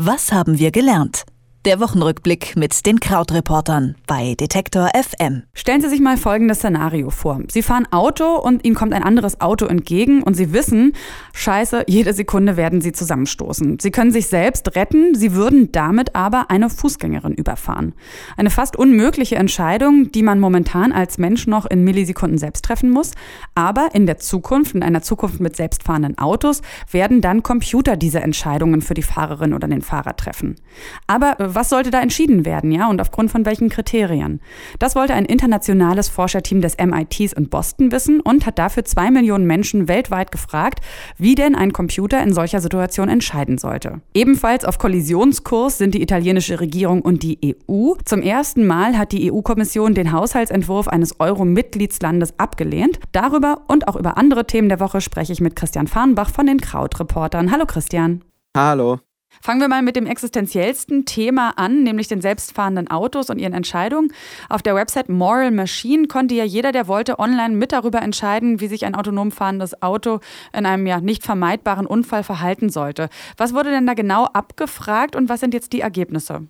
Was haben wir gelernt? Der Wochenrückblick mit den Krautreportern bei Detektor FM. Stellen Sie sich mal folgendes Szenario vor. Sie fahren Auto und Ihnen kommt ein anderes Auto entgegen und Sie wissen, scheiße, jede Sekunde werden Sie zusammenstoßen. Sie können sich selbst retten, Sie würden damit aber eine Fußgängerin überfahren. Eine fast unmögliche Entscheidung, die man momentan als Mensch noch in Millisekunden selbst treffen muss. Aber in der Zukunft, in einer Zukunft mit selbstfahrenden Autos, werden dann Computer diese Entscheidungen für die Fahrerin oder den Fahrer treffen. Aber was sollte da entschieden werden, ja, und aufgrund von welchen Kriterien? Das wollte ein internationales Forscherteam des MITs in Boston wissen und hat dafür zwei Millionen Menschen weltweit gefragt, wie denn ein Computer in solcher Situation entscheiden sollte. Ebenfalls auf Kollisionskurs sind die italienische Regierung und die EU. Zum ersten Mal hat die EU-Kommission den Haushaltsentwurf eines Euro-Mitgliedslandes abgelehnt. Darüber und auch über andere Themen der Woche spreche ich mit Christian Farnbach von den Krautreportern. Hallo Christian. Hallo. Fangen wir mal mit dem existenziellsten Thema an, nämlich den selbstfahrenden Autos und ihren Entscheidungen. Auf der Website Moral Machine konnte ja jeder, der wollte, online mit darüber entscheiden, wie sich ein autonom fahrendes Auto in einem ja nicht vermeidbaren Unfall verhalten sollte. Was wurde denn da genau abgefragt und was sind jetzt die Ergebnisse?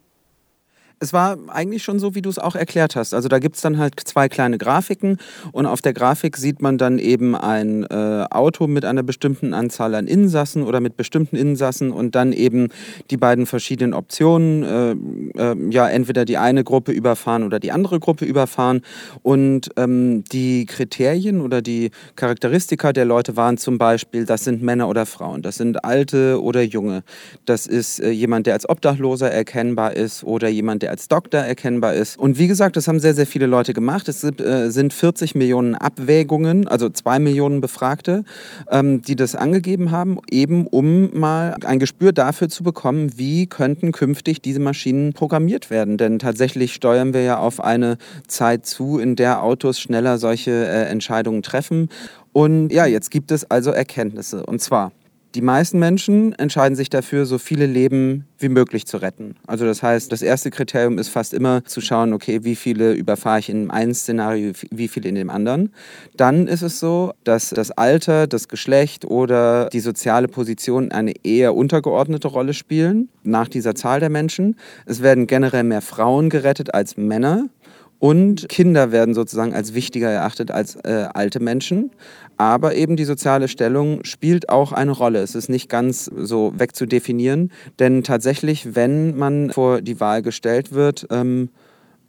Es war eigentlich schon so, wie du es auch erklärt hast. Also da gibt es dann halt zwei kleine Grafiken und auf der Grafik sieht man dann eben ein äh, Auto mit einer bestimmten Anzahl an Insassen oder mit bestimmten Insassen und dann eben die beiden verschiedenen Optionen. Äh, äh, ja, entweder die eine Gruppe überfahren oder die andere Gruppe überfahren. Und ähm, die Kriterien oder die Charakteristika der Leute waren zum Beispiel, das sind Männer oder Frauen, das sind Alte oder Junge, das ist äh, jemand, der als Obdachloser erkennbar ist oder jemand, der der als Doktor erkennbar ist. Und wie gesagt, das haben sehr, sehr viele Leute gemacht. Es sind, äh, sind 40 Millionen Abwägungen, also zwei Millionen Befragte, ähm, die das angegeben haben, eben um mal ein Gespür dafür zu bekommen, wie könnten künftig diese Maschinen programmiert werden. Denn tatsächlich steuern wir ja auf eine Zeit zu, in der Autos schneller solche äh, Entscheidungen treffen. Und ja, jetzt gibt es also Erkenntnisse. Und zwar die meisten Menschen entscheiden sich dafür, so viele Leben wie möglich zu retten. Also das heißt, das erste Kriterium ist fast immer zu schauen, okay, wie viele überfahre ich in einem Szenario, wie viele in dem anderen. Dann ist es so, dass das Alter, das Geschlecht oder die soziale Position eine eher untergeordnete Rolle spielen nach dieser Zahl der Menschen. Es werden generell mehr Frauen gerettet als Männer. Und Kinder werden sozusagen als wichtiger erachtet als äh, alte Menschen. Aber eben die soziale Stellung spielt auch eine Rolle. Es ist nicht ganz so wegzudefinieren, denn tatsächlich, wenn man vor die Wahl gestellt wird, ähm,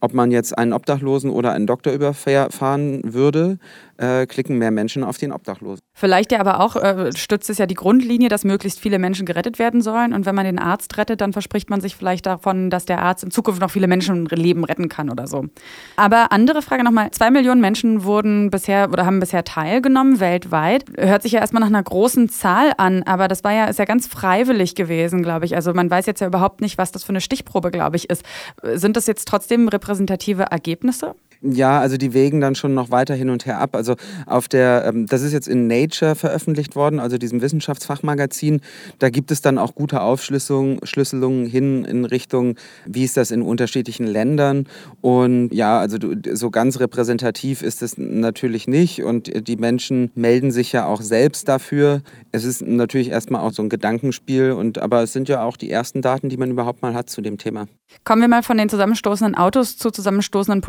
ob man jetzt einen Obdachlosen oder einen Doktor überfahren würde, äh, klicken mehr Menschen auf den Obdachlosen. Vielleicht ja aber auch äh, stützt es ja die Grundlinie, dass möglichst viele Menschen gerettet werden sollen. Und wenn man den Arzt rettet, dann verspricht man sich vielleicht davon, dass der Arzt in Zukunft noch viele Menschenleben retten kann oder so. Aber andere Frage nochmal. Zwei Millionen Menschen wurden bisher oder haben bisher teilgenommen weltweit. Hört sich ja erstmal nach einer großen Zahl an, aber das war ja, ist ja ganz freiwillig gewesen, glaube ich. Also man weiß jetzt ja überhaupt nicht, was das für eine Stichprobe, glaube ich, ist. Sind das jetzt trotzdem repräsentative Ergebnisse? Ja, also die wägen dann schon noch weiter hin und her ab. Also auf der, ähm, das ist jetzt in Nature veröffentlicht worden, also diesem Wissenschaftsfachmagazin. Da gibt es dann auch gute Aufschlüsselungen hin in Richtung, wie ist das in unterschiedlichen Ländern. Und ja, also so ganz repräsentativ ist es natürlich nicht. Und die Menschen melden sich ja auch selbst dafür. Es ist natürlich erstmal auch so ein Gedankenspiel. Und, aber es sind ja auch die ersten Daten, die man überhaupt mal hat zu dem Thema. Kommen wir mal von den zusammenstoßenden Autos zu zusammenstoßenden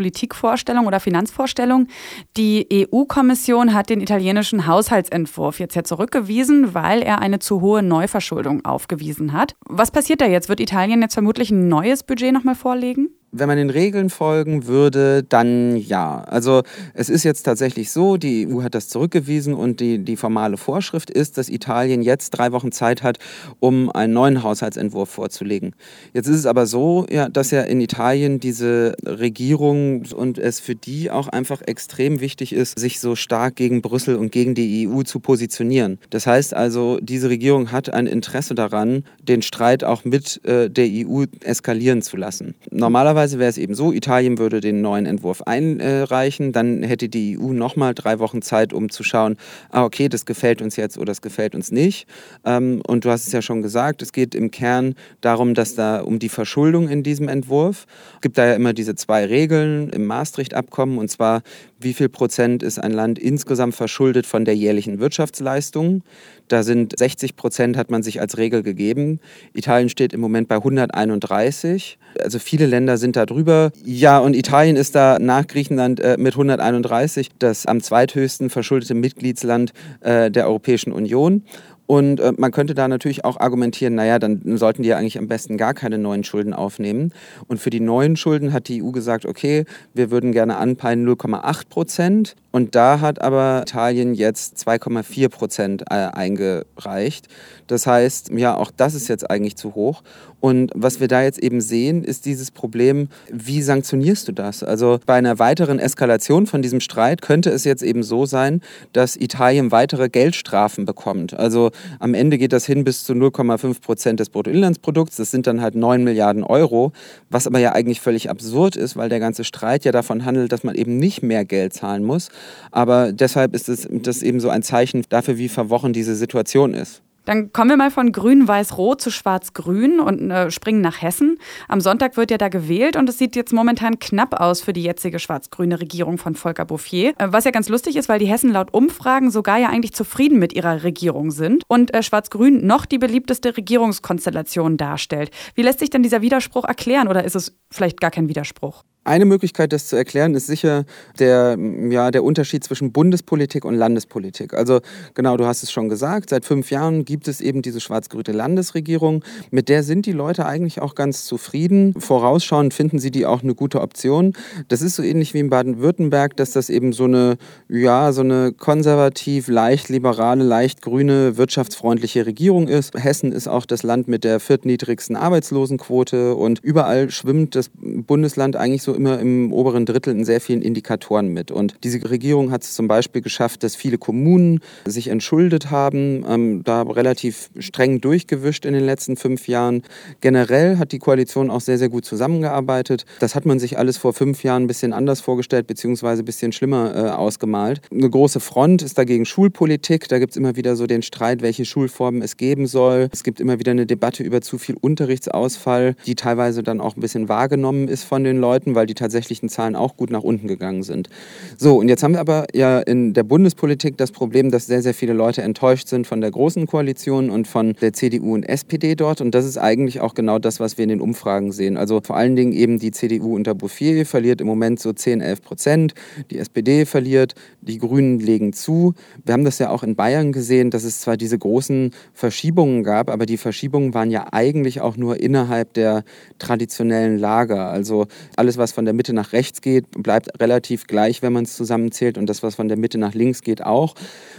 Politikvorstellungen oder Finanzvorstellungen. Die EU-Kommission hat den italienischen Haushaltsentwurf jetzt ja zurückgewiesen, weil er eine zu hohe Neuverschuldung aufgewiesen hat. Was passiert da jetzt? Wird Italien jetzt vermutlich ein neues Budget nochmal vorlegen? Wenn man den Regeln folgen würde, dann ja. Also es ist jetzt tatsächlich so, die EU hat das zurückgewiesen und die, die formale Vorschrift ist, dass Italien jetzt drei Wochen Zeit hat, um einen neuen Haushaltsentwurf vorzulegen. Jetzt ist es aber so, ja, dass ja in Italien diese Regierung und es für die auch einfach extrem wichtig ist, sich so stark gegen Brüssel und gegen die EU zu positionieren. Das heißt also, diese Regierung hat ein Interesse daran, den Streit auch mit äh, der EU eskalieren zu lassen. Normalerweise Normalerweise wäre es eben so, Italien würde den neuen Entwurf einreichen, dann hätte die EU nochmal drei Wochen Zeit, um zu schauen, ah, okay, das gefällt uns jetzt oder das gefällt uns nicht. Ähm, und du hast es ja schon gesagt, es geht im Kern darum, dass da um die Verschuldung in diesem Entwurf, es gibt da ja immer diese zwei Regeln im Maastricht-Abkommen, und zwar wie viel Prozent ist ein Land insgesamt verschuldet von der jährlichen Wirtschaftsleistung. Da sind 60 Prozent hat man sich als Regel gegeben. Italien steht im Moment bei 131. Also viele Länder sind da drüber. Ja, und Italien ist da nach Griechenland äh, mit 131 das am zweithöchsten verschuldete Mitgliedsland äh, der Europäischen Union. Und äh, man könnte da natürlich auch argumentieren, naja, dann sollten die ja eigentlich am besten gar keine neuen Schulden aufnehmen. Und für die neuen Schulden hat die EU gesagt, okay, wir würden gerne anpeilen 0,8 Prozent. Und da hat aber Italien jetzt 2,4 Prozent äh, eingereicht. Das heißt, ja, auch das ist jetzt eigentlich zu hoch. Und was wir da jetzt eben sehen, ist dieses Problem, wie sanktionierst du das? Also bei einer weiteren Eskalation von diesem Streit könnte es jetzt eben so sein, dass Italien weitere Geldstrafen bekommt. Also am Ende geht das hin bis zu 0,5 Prozent des Bruttoinlandsprodukts. Das sind dann halt 9 Milliarden Euro, was aber ja eigentlich völlig absurd ist, weil der ganze Streit ja davon handelt, dass man eben nicht mehr Geld zahlen muss. Aber deshalb ist es das eben so ein Zeichen dafür, wie verworren diese Situation ist. Dann kommen wir mal von grün-weiß-rot zu schwarz-grün und äh, springen nach Hessen. Am Sonntag wird ja da gewählt und es sieht jetzt momentan knapp aus für die jetzige schwarz-grüne Regierung von Volker Bouffier. Äh, was ja ganz lustig ist, weil die Hessen laut Umfragen sogar ja eigentlich zufrieden mit ihrer Regierung sind und äh, schwarz-grün noch die beliebteste Regierungskonstellation darstellt. Wie lässt sich denn dieser Widerspruch erklären oder ist es vielleicht gar kein Widerspruch? Eine Möglichkeit, das zu erklären, ist sicher der, ja, der Unterschied zwischen Bundespolitik und Landespolitik. Also genau, du hast es schon gesagt, seit fünf Jahren gibt es eben diese schwarz-grüne Landesregierung. Mit der sind die Leute eigentlich auch ganz zufrieden. Vorausschauend finden sie die auch eine gute Option. Das ist so ähnlich wie in Baden-Württemberg, dass das eben so eine, ja, so eine konservativ, leicht liberale, leicht grüne, wirtschaftsfreundliche Regierung ist. Hessen ist auch das Land mit der viertniedrigsten Arbeitslosenquote und überall schwimmt das Bundesland eigentlich so so immer im oberen Drittel in sehr vielen Indikatoren mit. Und diese Regierung hat es zum Beispiel geschafft, dass viele Kommunen sich entschuldet haben, ähm, da relativ streng durchgewischt in den letzten fünf Jahren. Generell hat die Koalition auch sehr, sehr gut zusammengearbeitet. Das hat man sich alles vor fünf Jahren ein bisschen anders vorgestellt, beziehungsweise ein bisschen schlimmer äh, ausgemalt. Eine große Front ist dagegen Schulpolitik. Da gibt es immer wieder so den Streit, welche Schulformen es geben soll. Es gibt immer wieder eine Debatte über zu viel Unterrichtsausfall, die teilweise dann auch ein bisschen wahrgenommen ist von den Leuten, weil die tatsächlichen Zahlen auch gut nach unten gegangen sind. So, und jetzt haben wir aber ja in der Bundespolitik das Problem, dass sehr, sehr viele Leute enttäuscht sind von der Großen Koalition und von der CDU und SPD dort. Und das ist eigentlich auch genau das, was wir in den Umfragen sehen. Also vor allen Dingen eben die CDU unter Bouffier verliert im Moment so 10, 11 Prozent. Die SPD verliert, die Grünen legen zu. Wir haben das ja auch in Bayern gesehen, dass es zwar diese großen Verschiebungen gab, aber die Verschiebungen waren ja eigentlich auch nur innerhalb der traditionellen Lager. Also alles, was von der Mitte nach rechts geht, bleibt relativ gleich, wenn man es zusammenzählt. Und das, was von der Mitte nach links geht, auch.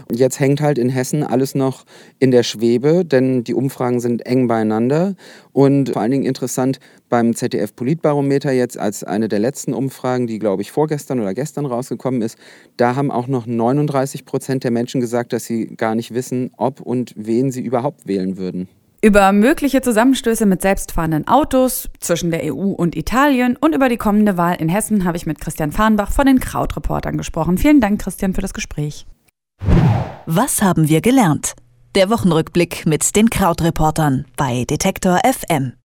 Und jetzt hängt halt in Hessen alles noch in der Schwebe, denn die Umfragen sind eng beieinander. Und vor allen Dingen interessant beim ZDF-Politbarometer jetzt als eine der letzten Umfragen, die, glaube ich, vorgestern oder gestern rausgekommen ist, da haben auch noch 39 Prozent der Menschen gesagt, dass sie gar nicht wissen, ob und wen sie überhaupt wählen würden. Über mögliche Zusammenstöße mit selbstfahrenden Autos zwischen der EU und Italien und über die kommende Wahl in Hessen habe ich mit Christian Farnbach von den Krautreportern gesprochen. Vielen Dank, Christian, für das Gespräch. Was haben wir gelernt? Der Wochenrückblick mit den Krautreportern bei Detektor FM.